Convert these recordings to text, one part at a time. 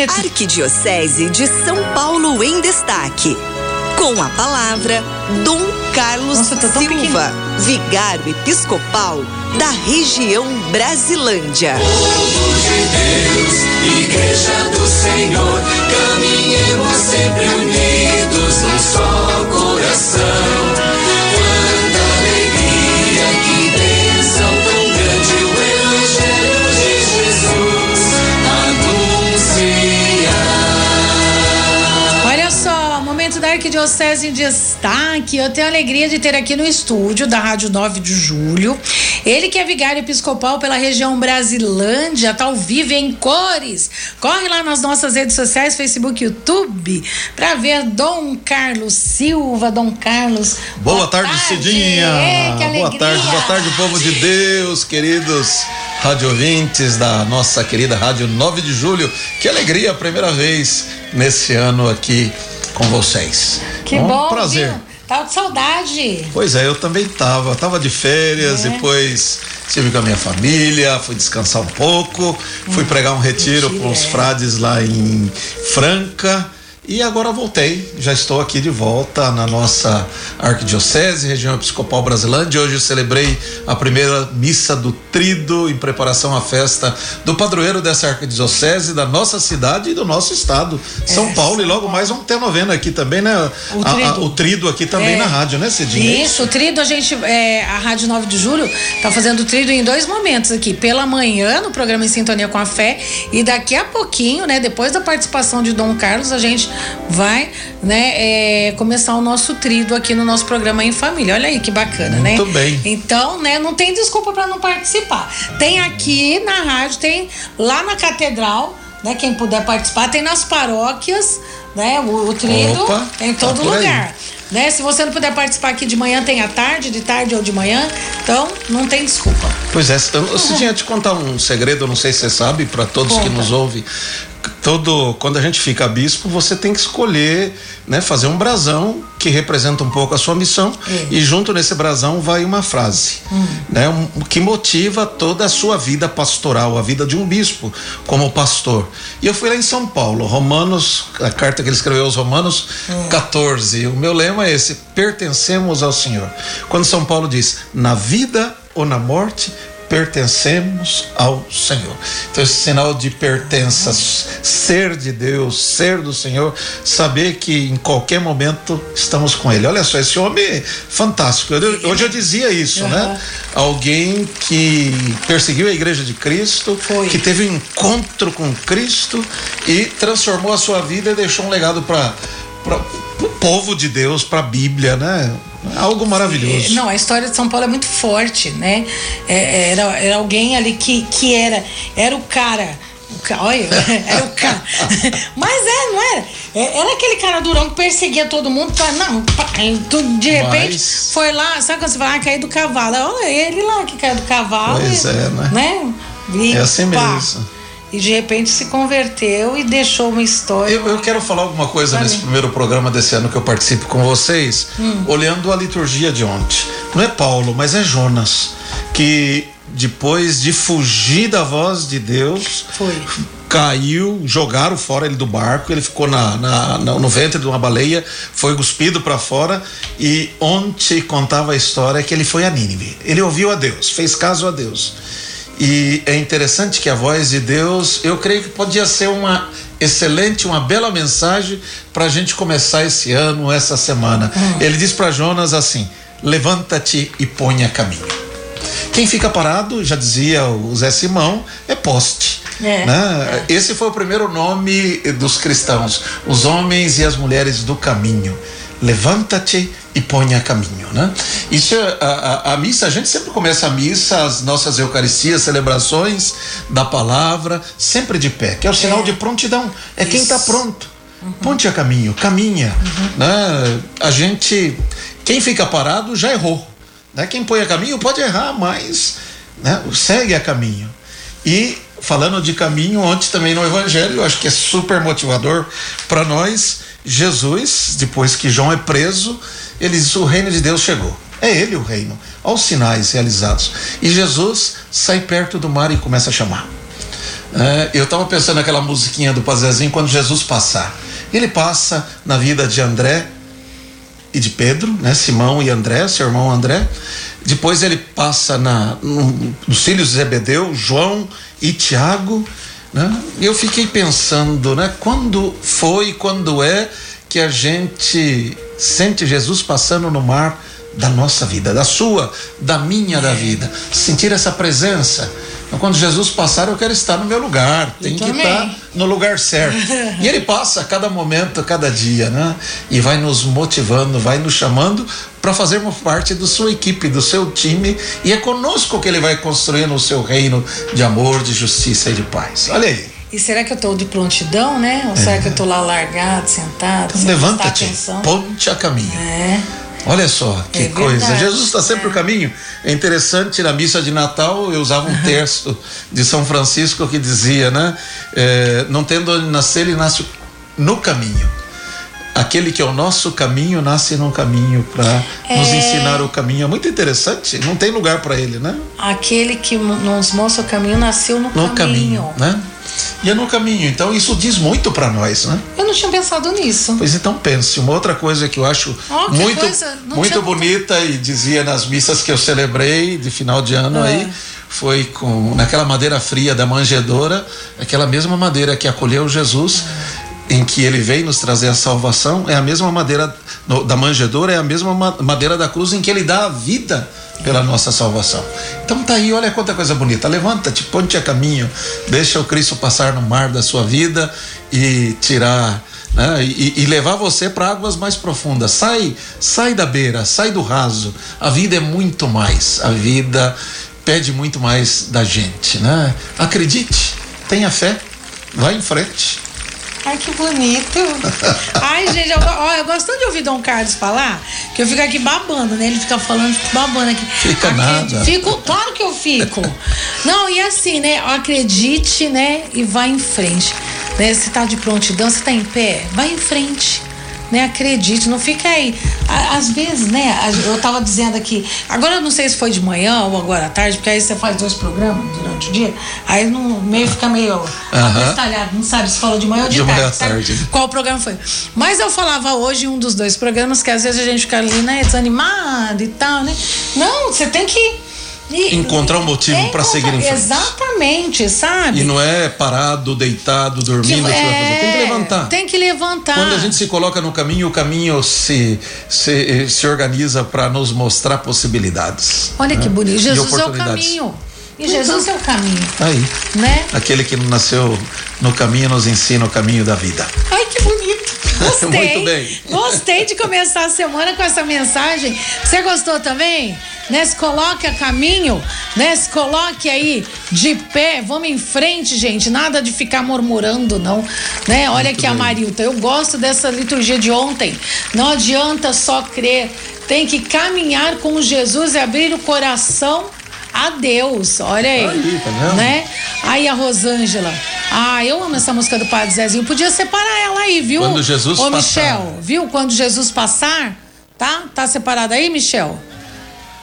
Arquidiocese de São Paulo em destaque. Com a palavra, Dom Carlos Nossa, Silva, vigário episcopal da região Brasilândia. Povo de Deus, Igreja do Senhor, caminhemos sempre unidos num só coração. Arquidiocese em Destaque. Eu tenho a alegria de ter aqui no estúdio da Rádio 9 de Julho. Ele que é vigário episcopal pela região Brasilândia, tá ao vivo em cores. Corre lá nas nossas redes sociais, Facebook, YouTube, para ver Dom Carlos Silva. Dom Carlos. Boa, boa tarde, tarde, Cidinha. É, que alegria. Boa tarde, boa tarde, povo de Deus, queridos rádio ouvintes da nossa querida Rádio 9 de Julho. Que alegria, primeira vez nesse ano aqui com vocês. Que bom, bom prazer. Viu? Tava de saudade. Pois é, eu também tava. Tava de férias, é. depois estive com a minha família, fui descansar um pouco, hum, fui pregar um retiro com os é. frades lá em Franca. E agora voltei, já estou aqui de volta na nossa arquidiocese, região episcopal Brasilândia. Hoje eu celebrei a primeira missa do Trido em preparação à festa do padroeiro dessa arquidiocese, da nossa cidade e do nosso estado, São é, Paulo. E logo mais vamos ter novena aqui também, né? O, a, trido. A, o trido aqui também é. na rádio, né, Cidinha? Isso, o Trido, a gente, é, a Rádio 9 de Julho está fazendo o Trido em dois momentos aqui. Pela manhã, no programa Em Sintonia com a Fé, e daqui a pouquinho, né, depois da participação de Dom Carlos, a gente vai né, é, começar o nosso trido aqui no nosso programa em família. Olha aí que bacana, Muito né? Muito bem. Então, né, não tem desculpa para não participar. Tem aqui na rádio, tem lá na catedral, né, quem puder participar, tem nas paróquias, né, o, o trido Opa, em tá todo tá lugar. Né? Se você não puder participar aqui de manhã, tem à tarde, de tarde ou de manhã. Então, não tem desculpa. Pois é, eu, eu tinha te contar um segredo, não sei se você sabe, para todos Conta. que nos ouvem todo quando a gente fica bispo, você tem que escolher, né, fazer um brasão que representa um pouco a sua missão é. e junto nesse brasão vai uma frase, hum. né, um, que motiva toda a sua vida pastoral, a vida de um bispo como pastor. E eu fui lá em São Paulo, Romanos, a carta que ele escreveu aos Romanos hum. 14. O meu lema é esse: pertencemos ao Senhor. Quando São Paulo diz: na vida ou na morte pertencemos ao Senhor. Então, esse sinal de pertença, ser de Deus, ser do Senhor, saber que em qualquer momento estamos com Ele. Olha só, esse homem é fantástico. Eu, hoje eu dizia isso, uhum. né? Alguém que perseguiu a igreja de Cristo, Foi. que teve um encontro com Cristo e transformou a sua vida e deixou um legado para o povo de Deus, para a Bíblia, né? Algo maravilhoso. Não, a história de São Paulo é muito forte, né? É, era, era alguém ali que, que era, era o cara. Olha, era o cara. Mas é, não era? É, era aquele cara durão que perseguia todo mundo. Pra, não, pra, de repente Mas... foi lá, sabe quando você fala, ah, caiu do cavalo? Olha, ele lá que caiu do cavalo. Pois e, é, né? né? E, é assim pá, mesmo e de repente se converteu e deixou uma história. Eu, eu quero falar alguma coisa nesse primeiro programa desse ano que eu participo com vocês, hum. olhando a liturgia de ontem. Não é Paulo, mas é Jonas, que depois de fugir da voz de Deus, Foi. caiu, jogaram fora ele do barco, ele ficou na, na, na no ventre de uma baleia, foi cuspido para fora e ontem contava a história que ele foi a Nínive. Ele ouviu a Deus, fez caso a Deus e é interessante que a voz de Deus, eu creio que podia ser uma excelente, uma bela mensagem para a gente começar esse ano, essa semana. Hum. Ele diz para Jonas assim: levanta-te e põe a caminho. Quem fica parado, já dizia o Zé Simão, é poste. É, né? é. Esse foi o primeiro nome dos cristãos, os homens e as mulheres do caminho. Levanta-te e põe a caminho, né? Isso é, a, a, a, missa, a gente sempre começa a missa, as nossas eucaristias, celebrações da palavra, sempre de pé, que é o sinal é. de prontidão. É Isso. quem está pronto. Uhum. Ponte a caminho, caminha. Uhum. Né? A gente, quem fica parado já errou. Né? Quem põe a caminho pode errar, mas né? segue a caminho. E falando de caminho, ontem também no Evangelho, eu acho que é super motivador para nós. Jesus, depois que João é preso, ele diz: o reino de Deus chegou. É ele o reino, aos sinais realizados. E Jesus sai perto do mar e começa a chamar. É, eu estava pensando naquela musiquinha do Pazezinho quando Jesus passar. Ele passa na vida de André e de Pedro, né? Simão e André, seu irmão André. Depois ele passa na, no, nos filhos de Zebedeu, João e Tiago. Né? E eu fiquei pensando, né? Quando foi, quando é que a gente sente Jesus passando no mar da nossa vida, da sua, da minha, da vida. Sentir essa presença. Então, quando Jesus passar, eu quero estar no meu lugar. Tem que estar no lugar certo. e ele passa a cada momento, a cada dia, né? E vai nos motivando, vai nos chamando para fazermos parte da sua equipe, do seu time. E é conosco que ele vai construindo o seu reino de amor, de justiça e de paz. Olha aí. E será que eu estou de prontidão, né? Ou é. será que eu estou lá largado, sentado? Então, Levanta-te, ponte a caminho. É. Olha só que é coisa. Jesus está sempre é. o caminho. É interessante, na missa de Natal eu usava um texto de São Francisco que dizia, né? É, não tendo onde nascer, ele nasce no caminho. Aquele que é o nosso caminho nasce num caminho para é... nos ensinar o caminho. É muito interessante. Não tem lugar para ele, né? Aquele que nos mostra o caminho nasceu no, no caminho. caminho né? e é no caminho. Então isso diz muito para nós, né? Eu não tinha pensado nisso. Pois então pense. Uma outra coisa que eu acho oh, muito muito bonita e dizia nas missas que eu celebrei de final de ano é. aí foi com naquela madeira fria da manjedora, aquela mesma madeira que acolheu Jesus. É em que ele veio nos trazer a salvação é a mesma madeira no, da manjedora, é a mesma madeira da cruz em que ele dá a vida pela nossa salvação. Então tá aí, olha quanta coisa bonita. Levanta-te, ponte a caminho, deixa o Cristo passar no mar da sua vida e tirar né, e, e, levar você para águas mais profundas. Sai, sai da beira, sai do raso. A vida é muito mais. A vida pede muito mais da gente, né? Acredite, tenha fé, vá em frente. Ai, que bonito. Ai, gente, eu, ó, eu gosto tanto de ouvir Dom Carlos falar que eu fico aqui babando, né? Ele fica falando, fico babando aqui. Fica nada. Fico, claro que eu fico. Não, e assim, né? Acredite, né? E vá em frente. Né? Você tá de prontidão, você tá em pé, vai em frente né? Acredite, não fica aí. Às vezes, né? Eu tava dizendo aqui, agora eu não sei se foi de manhã ou agora à tarde, porque aí você faz dois programas durante o dia, aí no meio fica meio uh -huh. não sabe se falou de manhã ou de, de tarde, tarde. Qual programa foi? Mas eu falava hoje um dos dois programas que às vezes a gente fica ali, né, desanimado e tal, né? Não, você tem que e, encontrar um motivo para seguir em frente. Exatamente, sabe? E não é parado, deitado, dormindo que, é, Tem que levantar. Tem que levantar. Quando a gente se coloca no caminho, o caminho se, se, se organiza para nos mostrar possibilidades. Olha né? que bonito. Jesus é o caminho. E então, Jesus é o caminho. Aí. Né? Aquele que nasceu no caminho nos ensina o caminho da vida. Ai, que bonito. Gostei. Muito bem. Gostei de começar a semana com essa mensagem. Você gostou também? Né? Se coloque a caminho, né? Se coloque aí de pé. Vamos em frente, gente. Nada de ficar murmurando, não. Né? Olha Muito aqui bem. a Marilta. Eu gosto dessa liturgia de ontem. Não adianta só crer. Tem que caminhar com Jesus e abrir o coração a Deus. Olha aí. aí tá? Né? Aí a Rosângela. Ah, eu amo essa música do Padre Zezinho. Podia separar ela aí, viu? Quando Jesus Ô, passar. Michel, viu? Quando Jesus passar, tá? Tá separada aí, Michel?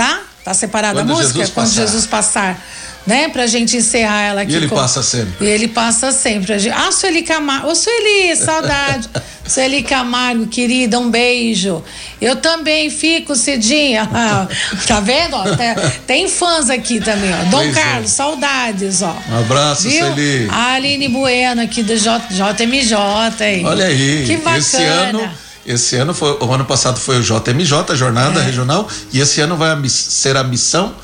Tá? Tá separada Quando a música? Jesus Quando passar. Jesus passar né? Pra gente encerrar ela aqui. E ele com... passa sempre. E ele passa sempre. Ah, Sueli Camargo. Ô, Sueli, saudade. Sueli Camargo, querida, um beijo. Eu também fico, Cidinha. Tá vendo? Ó, tem, tem, fãs aqui também, ó. Dom pois é. Carlos, é. saudades, ó. Um abraço, Viu? Sueli. A Aline Bueno aqui do J, JMJ. Aí. Olha aí. Que bacana. Esse ano. Esse ano foi, o ano passado foi o JMJ, Jornada é. Regional, e esse ano vai ser a missão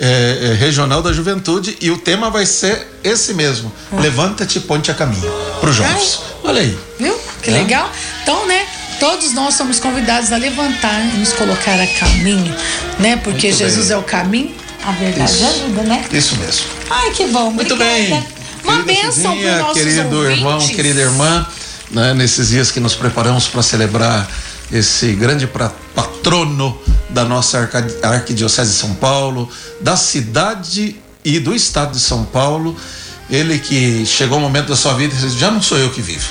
é, é, regional da juventude e o tema vai ser esse mesmo: ah. Levanta-te, ponte a caminho para os jovens. Olha aí. Viu? Que é. legal. Então, né? Todos nós somos convidados a levantar e nos colocar a caminho, né? Porque Muito Jesus bem. é o caminho, a verdade Isso. ajuda, né? Isso mesmo. Ai, que bom. Muito Obrigada. bem. Uma bênção para nossos querido ouvintes. irmão, querida irmã, né? Nesses dias que nos preparamos para celebrar esse grande patrono da nossa Arquidiocese de São Paulo, da cidade e do estado de São Paulo. Ele que chegou um momento da sua vida e disse: Já não sou eu que vivo,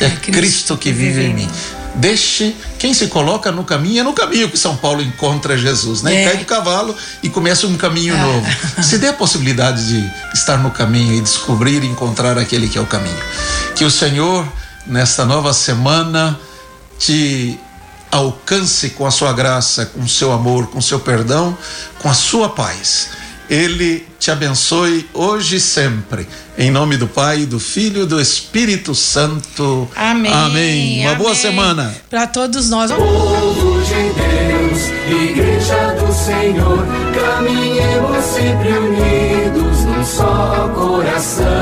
é, é Cristo, Cristo que vive em mim. Deixe quem se coloca no caminho é no caminho que São Paulo encontra Jesus, né? É. Cai do cavalo e começa um caminho Ah. novo. Se dê a possibilidade de estar no caminho e descobrir e encontrar aquele que é o caminho. Que o Senhor, nesta nova semana, te alcance com a sua graça, com o seu amor, com o seu perdão, com a sua paz. Ele te abençoe hoje e sempre. Em nome do Pai, do Filho e do Espírito Santo. Amém. Amém. Uma boa amém. semana. Para todos nós. Povo de Deus, Igreja do Senhor, caminhemos sempre unidos num só coração.